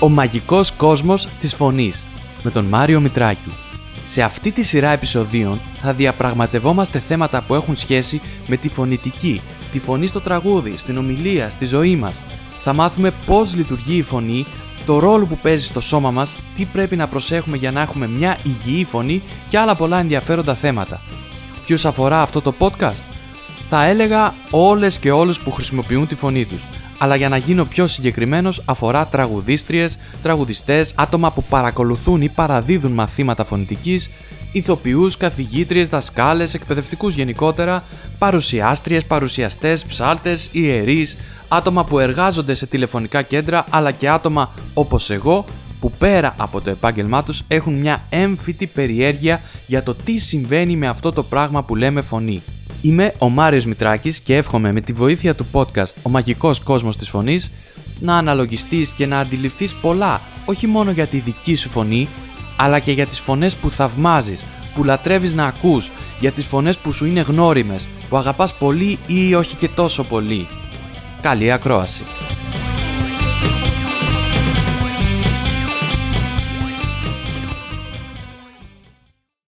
Ο μαγικός κόσμος της φωνής με τον Μάριο Μητράκη. Σε αυτή τη σειρά επεισοδίων θα διαπραγματευόμαστε θέματα που έχουν σχέση με τη φωνητική, τη φωνή στο τραγούδι, στην ομιλία, στη ζωή μας. Θα μάθουμε πώς λειτουργεί η φωνή, το ρόλο που παίζει στο σώμα μας, τι πρέπει να προσέχουμε για να έχουμε μια υγιή φωνή και άλλα πολλά ενδιαφέροντα θέματα. Ποιους αφορά αυτό το podcast? Θα έλεγα όλες και όλους που χρησιμοποιούν τη φωνή τους αλλά για να γίνω πιο συγκεκριμένος αφορά τραγουδίστριες, τραγουδιστές, άτομα που παρακολουθούν ή παραδίδουν μαθήματα φωνητικής, ηθοποιούς, καθηγήτριες, δασκάλες, εκπαιδευτικούς γενικότερα, παρουσιάστριες, παρουσιαστές, ψάλτες, ιερείς, άτομα που εργάζονται σε τηλεφωνικά κέντρα, αλλά και άτομα όπως εγώ που πέρα από το επάγγελμά τους έχουν μια έμφυτη περιέργεια για το τι συμβαίνει με αυτό το πράγμα που λέμε φωνή. Είμαι ο Μάριος Μητράκης και εύχομαι με τη βοήθεια του podcast «Ο μαγικός κόσμος της φωνής» να αναλογιστείς και να αντιληφθείς πολλά, όχι μόνο για τη δική σου φωνή, αλλά και για τις φωνές που θαυμάζεις, που λατρεύεις να ακούς, για τις φωνές που σου είναι γνώριμες, που αγαπάς πολύ ή όχι και τόσο πολύ. Καλή ακρόαση!